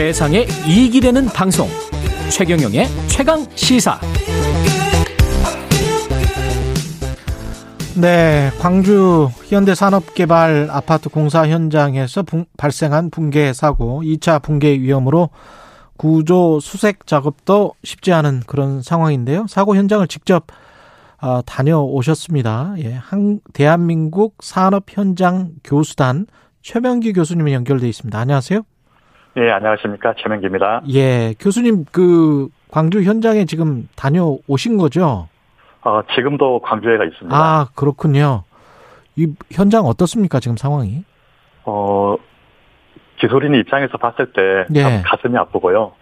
세상에 이익이 되는 방송 최경영의 최강 시사 네, 광주 현대 산업개발 아파트 공사 현장에서 붕, 발생한 붕괴 사고, 2차 붕괴 위험으로 구조 수색 작업도 쉽지 않은 그런 상황인데요. 사고 현장을 직접 어, 다녀오셨습니다. 예, 한, 대한민국 산업 현장 교수단 최명기 교수님이 연결돼 있습니다. 안녕하세요. 예, 안녕하십니까. 최명기입니다. 예, 교수님 그 광주 현장에 지금 다녀오신 거죠? 어, 지금도 광주에 가 있습니다. 아, 그렇군요. 이 현장 어떻습니까, 지금 상황이? 어, 기술인 입장에서 봤을 때 예. 참 가슴이 아프고요.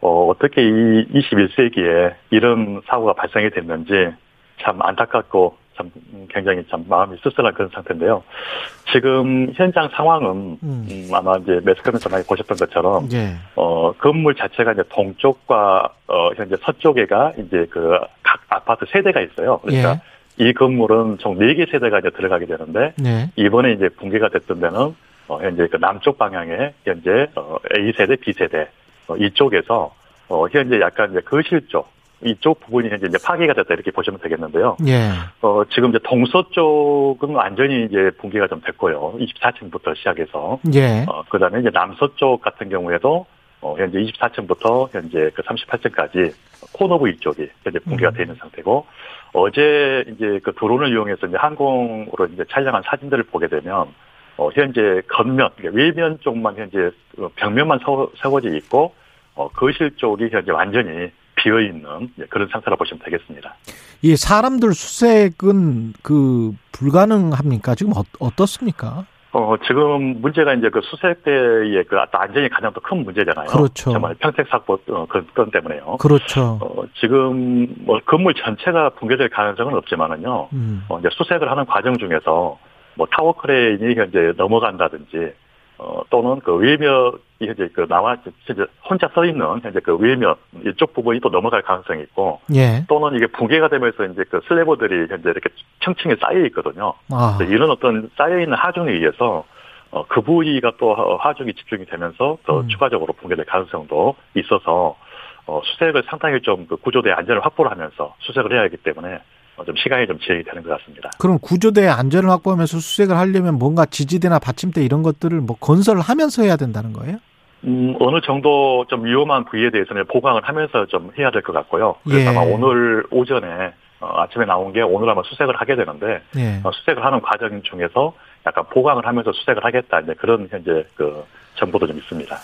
어, 어떻게 이 21세기에 이런 사고가 발생이 됐는지 참 안타깝고 참 굉장히 참 마음이 씁쓸한 그런 상태인데요. 지금 현장 상황은 음. 음, 아마 이제 매스컴에서 많이 보셨던 것처럼 예. 어, 건물 자체가 이제 동쪽과 어, 현재 서쪽에가 이제 그 각 아파트 세대가 있어요. 그러니까 이 건물은 총 4개 세대가 이제 들어가게 되는데 네. 이번에 이제 붕괴가 됐던 데는 어, 현재 그 남쪽 방향에 현재 어, A 세대, B 세대 어, 이쪽에서 어, 현재 약간 이제 거실 쪽 이쪽 부분이 현재 이제 파괴가 됐다 이렇게 보시면 되겠는데요. 예. 어, 지금 이제 동서 쪽은 완전히 이제 붕괴가 좀 됐고요. 24층부터 시작해서 예. 어, 그 다음에 이제 남서 쪽 같은 경우에도, 어, 현재 24층부터 현재 그 38층까지 코너부 이쪽이 현재 붕괴가 음. 되어 있는 상태고, 어제 이제 그 드론을 이용해서 이제 항공으로 이제 촬영한 사진들을 보게 되면, 어, 현재 겉면, 그러니까 외면 쪽만 현재 어, 벽면만 세워, 세워져 있고, 어, 거실 쪽이 현재 완전히 비어 있는 그런 상태라 보시면 되겠습니다. 이 사람들 수색은 그 불가능합니까? 지금 어, 어떻습니까? 어, 지금 문제가 이제 그 수색 때의 그 안전이 가장 또 큰 문제잖아요. 그렇죠. 정말 평택 사고 어, 그, 건 때문에요. 그렇죠. 어, 지금 뭐 건물 전체가 붕괴될 가능성은 없지만은요. 음. 어, 이제 수색을 하는 과정 중에서 뭐 타워 크레인이 현재 넘어간다든지 어, 또는 그 외벽이 현재 그 나와 혼자 서 있는 현재 그 외벽 이쪽 부분이 또 넘어갈 가능성이 있고 예. 또는 이게 붕괴가 되면서 이제 그 슬래버들이 현재 이렇게 층층에 쌓여 있거든요. 아. 이런 어떤 쌓여 있는 하중에 의해서 어, 그 부위가 또 하중이 집중이 되면서 더 음. 추가적으로 붕괴될 가능성도 있어서 어, 수색을 상당히 좀 그 구조대의 안전을 확보를 하면서 수색을 해야 하기 때문에 어, 좀 시간이 좀 지연이 되는 것 같습니다. 그럼 구조대의 안전을 확보하면서 수색을 하려면 뭔가 지지대나 받침대 이런 것들을 뭐 건설을 하면서 해야 된다는 거예요? 음, 어느 정도 좀 위험한 부위에 대해서는 보강을 하면서 좀 해야 될 것 같고요. 그래서 예. 아마 오늘 오전에 어, 아침에 나온 게 오늘 아마 수색을 하게 되는데 예. 어, 수색을 하는 과정 중에서 약간 보강을 하면서 수색을 하겠다 이제 그런 현재 그 정보도 좀 있습니다.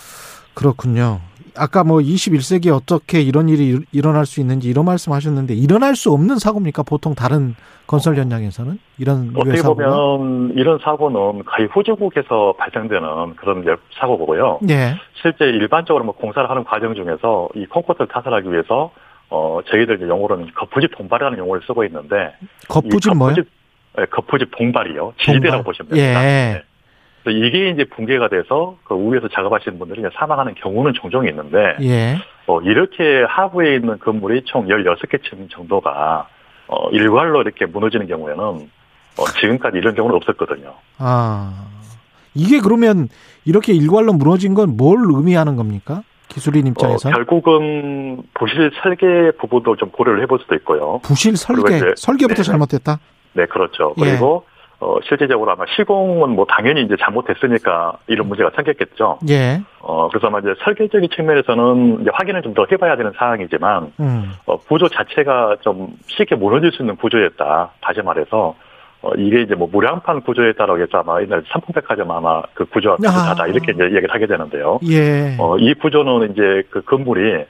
그렇군요. 아까 뭐 21세기에 어떻게 이런 일이 일- 일어날 수 있는지 이런 말씀 하셨는데 일어날 수 없는 사고입니까? 보통 다른 건설 현장에서는 이런 어떻게 사고가? 보면 이런 사고는 거의 후진국에서 발생되는 그런 사고고요. 예. 실제 일반적으로 뭐 공사를 하는 과정 중에서 이 콘크리트를 타설하기 위해서 어 저희들 용어로는 거푸집 동발이라는 용어를 쓰고 있는데 거푸집 이 뭐요? 거푸집, 예, 거푸집 동발이요. 지지대라고. 보시면 됩니다. 예. 네. 이게 이제 붕괴가 돼서 그 위에서 작업하시는 분들이 사망하는 경우는 종종 있는데 예. 어, 이렇게 하부에 있는 건물이 총 16개 층 정도가 어, 일괄로 이렇게 무너지는 경우에는 어, 지금까지 이런 경우는 없었거든요. 아. 이게 그러면 이렇게 일괄로 무너진 건 뭘 의미하는 겁니까? 기술인 어, 입장에서 결국은 부실 설계 부분도 좀 고려를 해볼 수도 있고요. 부실 설계, 설계부터 네. 잘못됐다. 네, 그렇죠. 예. 그리고 어, 실제적으로 아마 시공은 뭐 당연히 이제 잘못됐으니까 이런 문제가 생겼겠죠. 예. 어, 그래서 아마 이제 설계적인 측면에서는 이제 확인을 좀 더 해봐야 되는 사항이지만 음. 어, 구조 자체가 좀 쉽게 무너질 수 있는 구조였다. 다시 말해서 어, 이게 이제 뭐 무량판 구조였다라고 해서 아마 옛날 삼풍백화점 아마 그 구조와 비슷하다 아. 이렇게 이제 이야기를 하게 되는데요. 예. 어, 이 구조는 이제 그 건물이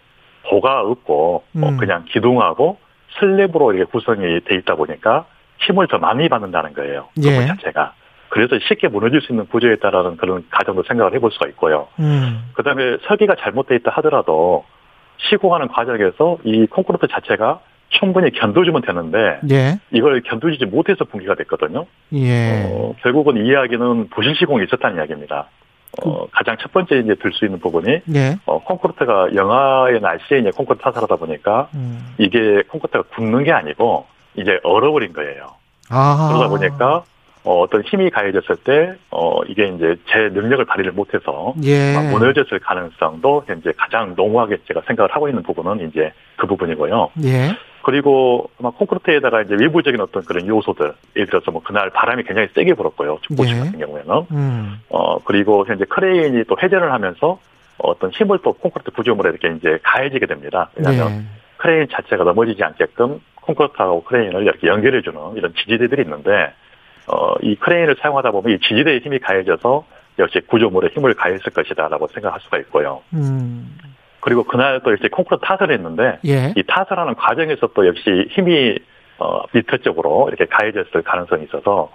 고가 없고 어, 음. 그냥 기둥하고 슬랩으로 이렇게 구성이 돼 있다 보니까 힘을 더 많이 받는다는 거예요. 예. 자체가. 그래서 쉽게 무너질 수 있는 구조였다라는 그런 가정도 생각을 해볼 수가 있고요. 음. 그 다음에 설계가 잘못돼 있다 하더라도 시공하는 과정에서 이 콘크리트 자체가 충분히 견뎌주면 되는데 예. 이걸 견뎌주지 못해서 붕괴가 됐거든요. 예. 어, 결국은 이 이야기는 부실 시공이 있었다는 이야기입니다. 어, 가장 첫 번째 이제 들 수 있는 부분이 예. 어, 콘크리트가 영하의 날씨에 이제 콘크리트 타설하다 보니까 음. 이게 콘크리트가 굳는 게 아니고 이제 얼어버린 거예요. 아. 그러다 보니까 어, 어떤 힘이 가해졌을 때, 어, 이게 이제 제 능력을 발휘를 못해서, 예. 어, 무너졌을 가능성도 현재 가장 농후하게 제가 생각을 하고 있는 부분은 이제 그 부분이고요. 예. 그리고 아마 콘크리트에다가 이제 외부적인 어떤 그런 요소들, 예를 들어서 뭐 그날 바람이 굉장히 세게 불었고요. 축구시 예. 같은 경우에는. 음. 어, 그리고 현재 크레인이 또 회전을 하면서 어떤 힘을 또 콘크리트 구조물에 이렇게 이제 가해지게 됩니다. 왜냐하면 예. 크레인 자체가 넘어지지 않게끔 콘크리트하고 크레인을 이렇게 연결해주는 이런 지지대들이 있는데, 어, 이 크레인을 사용하다 보면 이 지지대의 힘이 가해져서 역시 구조물에 힘을 가했을 것이다라고 생각할 수가 있고요. 음. 그리고 그날 또 이렇게 콘크리트 타설을 했는데, 예. 이 타설하는 과정에서 또 역시 힘이 어, 밑에 쪽으로 이렇게 가해졌을 가능성이 있어서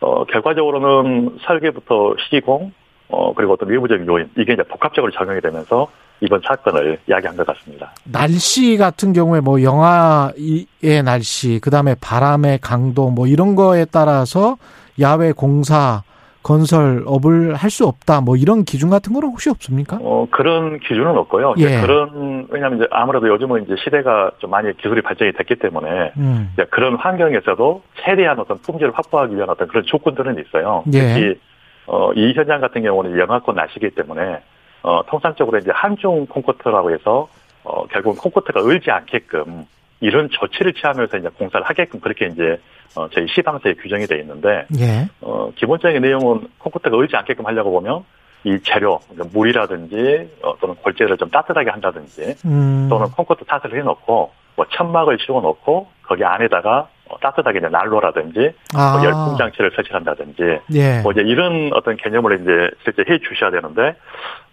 어, 결과적으로는 설계부터 시공 어, 그리고 어떤 외부적인 요인 이게 이제 복합적으로 적용이 되면서 이번 사건을 이야기한 것 같습니다. 날씨 같은 경우에 뭐 영하의 날씨, 그 다음에 바람의 강도 뭐 이런 거에 따라서 야외 공사 건설업을 할 수 없다. 뭐 이런 기준 같은 거는 혹시 없습니까? 어, 그런 기준은 없고요. 예. 그런 왜냐하면 이제 아무래도 요즘은 이제 시대가 좀 많이 기술이 발전이 됐기 때문에 음. 그런 환경에서도 최대한 어떤 품질을 확보하기 위한 어떤 그런 조건들은 있어요. 예. 특히 어, 이 현장 같은 경우는 영하권 날씨기 때문에 어, 통상적으로 이제 한중 콘크리트라고 해서 어, 결국 콘크리트가 얼지 않게끔 이런 조치를 취하면서 이제 공사를 하게끔 그렇게 이제 어, 저희 시방서에 규정이 되어 있는데 예. 어, 기본적인 내용은 콘크리트가 얼지 않게끔 하려고 보면 이 재료, 물이라든지 어, 또는 골재를 좀 따뜻하게 한다든지 음. 또는 콘크리트 탓을 해놓고 뭐 천막을 씌워놓고 거기 안에다가 어, 따뜻하게 이제 난로라든지 아. 뭐 열풍 장치를 설치한다든지 예. 뭐 이제 이런 어떤 개념을 이제 실제 해 주셔야 되는데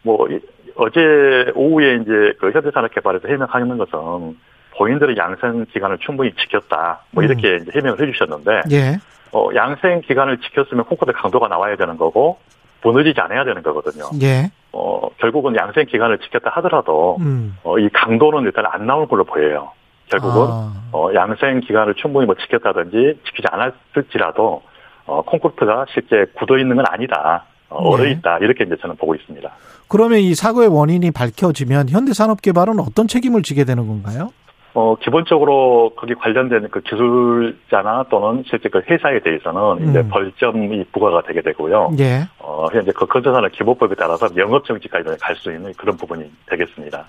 뭐 이- 어제 오후에 이제 그 현대산업개발에서 해명하는 것은 본인들의 양생 기간을 충분히 지켰다 뭐 이렇게 이제 해명을 해주셨는데 예. 어, 양생 기간을 지켰으면 콘크리트 강도가 나와야 되는 거고 무너지지 않아야 되는 거거든요. 예. 어, 결국은 양생 기간을 지켰다 하더라도 음. 어, 이 강도는 일단 안 나올 걸로 보여요. 결국은 아. 어, 양생 기간을 충분히 뭐 지켰다든지 지키지 않았을지라도 어, 콘크리트가 실제 굳어 있는 건 아니다. 어, 네. 얼어 있다. 이렇게 이제 저는 보고 있습니다. 그러면 이 사고의 원인이 밝혀지면 현대산업개발은 어떤 책임을 지게 되는 건가요? 어, 기본적으로 거기 관련된 그 기술자나 또는 실제 그 회사에 대해서는 이제 음. 벌점이 부과가 되게 되고요. 예. 어, 현재 그 건설산업 기본법에 따라서 영업정지까지 갈 수 있는 그런 부분이 되겠습니다.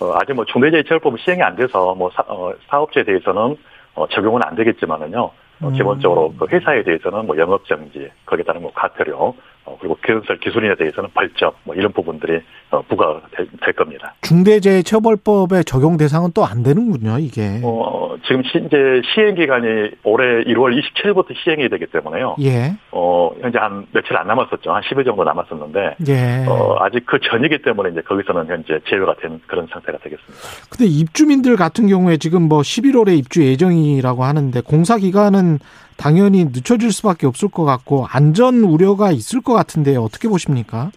어, 아직 뭐 중대재해처벌법이 시행이 안 돼서 뭐 사, 어, 사업주에 대해서는 어, 적용은 안 되겠지만은요. 어, 음. 기본적으로 그 회사에 대해서는 뭐 영업정지, 거기에 따른 뭐 과태료, 어, 그리고 건설 기술인에 대해서는 벌점, 뭐 이런 부분들이 어, 부과가 될, 될 겁니다. 중대재해처벌법의 적용 대상은 또 안 되는군요, 이게. 어, 지금 시, 이제 시행 기간이 올해 1월 27일부터 시행이 되기 때문에요. 예. 어, 현재 한 며칠 안 남았었죠. 한 10일 정도 남았었는데, 예. 어, 아직 그 전이기 때문에 이제 거기서는 현재 제외가 된 그런 상태가 되겠습니다. 근데 입주민들 같은 경우에 지금 뭐 11월에 입주 예정이라고 하는데 공사 기간은 당연히 늦춰질 수밖에 없을 것 같고 안전 우려가 있을 것 같은데 어떻게 보십니까?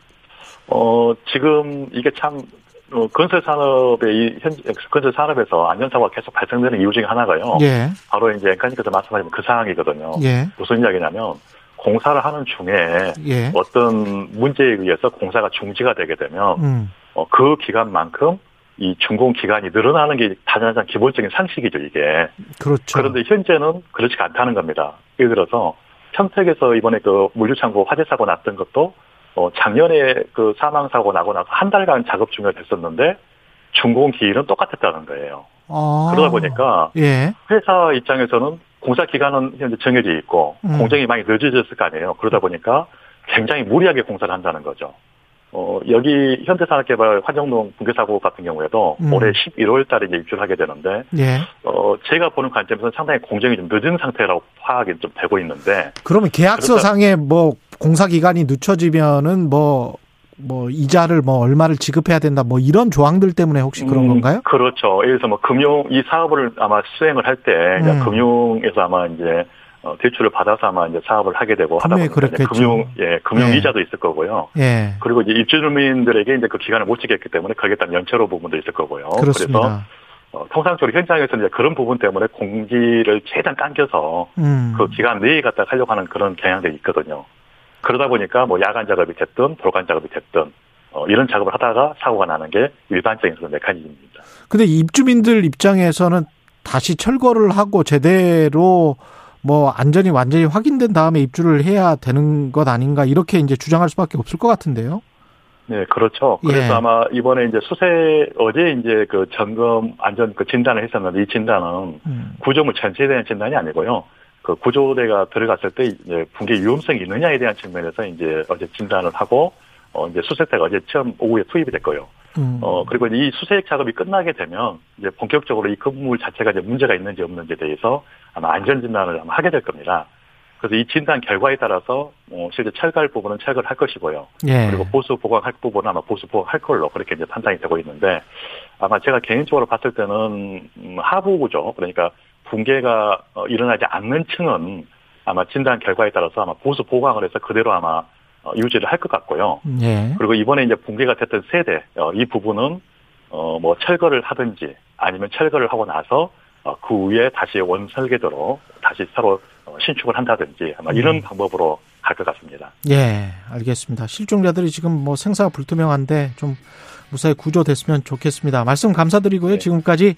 어, 지금 이게 참, 어, 건설 산업의 이 현, 건설 산업에서 안전사고가 계속 발생되는 이유 중에 하나가요. 예. 바로 이제 앵카님께서 말씀하신 그 상황이거든요. 예. 무슨 이야기냐면, 공사를 하는 중에 예. 어떤 문제에 의해서 공사가 중지가 되게 되면, 음. 어, 그 기간만큼 이 준공 기간이 늘어나는 게 가장 기본적인 상식이죠, 이게. 그렇죠. 그런데 현재는 그렇지 가 않다는 겁니다. 예를 들어서 평택에서 이번에 그 물류창고 화재 사고 났던 것도 어 작년에 그 사망 사고 나고 나서 한 달간 작업 중에 됐었는데 준공 기일은 똑같았다는 거예요. 아. 그러다 보니까 예. 회사 입장에서는 공사 기간은 현재 정해져 있고 음. 공정이 많이 늦어졌을 거 아니에요. 그러다 보니까 굉장히 무리하게 공사를 한다는 거죠. 어, 여기 현대산업개발 환정동 붕괴사고 같은 경우에도 음. 올해 11월 달에 이제 입주를 하게 되는데 예. 어, 제가 보는 관점에서는 상당히 공정이 좀 늦은 상태라고 파악이 좀 되고 있는데, 그러면 계약서상에 뭐 공사 기간이 늦춰지면은 뭐, 뭐 이자를 뭐 얼마를 지급해야 된다 뭐 이런 조항들 때문에 혹시 그런 음, 건가요? 그렇죠. 예를 들어서 뭐 금융, 이 사업을 아마 수행을 할 때, 이제 음. 금융에서 아마 이제, 어, 대출을 받아서 아마 이제 사업을 하게 되고 하다 보니까. 금융, 예, 금융 예. 이자도 있을 거고요. 예. 그리고 이제 입주민들에게 이제 그 기간을 못 지켰기 때문에 거기에 따른 연체로 부분도 있을 거고요. 그래서 그렇습니다. 어, 통상적으로 현장에서 이제 그런 부분 때문에 공지를 최대한 당겨서 음. 그 기간 내에 갖다 하려고 하는 그런 경향들이 있거든요. 그러다 보니까 뭐 야간 작업이 됐든 돌간 작업이 됐든 어, 이런 작업을 하다가 사고가 나는 게 일반적인 그런 메커니즘입니다. 근데 입주민들 입장에서는 다시 철거를 하고 제대로 뭐 안전이 완전히 확인된 다음에 입주를 해야 되는 것 아닌가 이렇게 이제 주장할 수밖에 없을 것 같은데요. 네, 그렇죠. 그래서 예. 아마 이번에 이제 수세 어제 이제 그 점검 안전 그 진단을 했었는데 이 진단은 음. 구조물 전체에 대한 진단이 아니고요. 그 구조대가 들어갔을 때 이제 붕괴 위험성이 있느냐에 대한 측면에서 이제 어제 진단을 하고 어 이제 수색대가 어제 처음 오후에 투입이 됐고요. 음. 어 그리고 이 수색 작업이 끝나게 되면 이제 본격적으로 이 건물 자체가 이제 문제가 있는지 없는지에 대해서 아마 안전 진단을 아마 하게 될 겁니다. 그래서 이 진단 결과에 따라서 어, 실제 철거할 부분은 철거를 할 것이고요. 예. 그리고 보수 보강할 부분은 아마 보수 보강할 걸로 그렇게 이제 판단이 되고 있는데 아마 제가 개인적으로 봤을 때는 음, 하부 구조 그러니까 붕괴가 어, 일어나지 않는 층은 아마 진단 결과에 따라서 아마 보수 보강을 해서 그대로 아마 어, 유지를 할 것 같고요. 예. 그리고 이번에 이제 붕괴가 됐던 세대 어, 이 부분은 어, 뭐 철거를 하든지 아니면 철거를 하고 나서 어, 그 위에 다시 원 설계도로 다시 새로 어, 신축을 한다든지 아마 이런 음. 방법으로 갈 것 같습니다. 예, 알겠습니다. 실종자들이 지금 뭐 생사가 불투명한데 좀 무사히 구조됐으면 좋겠습니다. 말씀 감사드리고요. 네. 지금까지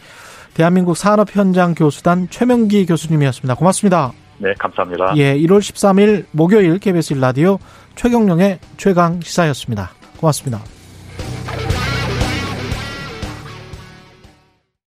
대한민국 산업현장 교수단 최명기 교수님이었습니다. 고맙습니다. 네, 감사합니다. 예, 1월 13일 목요일 KBS 1라디오 최경령의 최강 시사였습니다. 고맙습니다.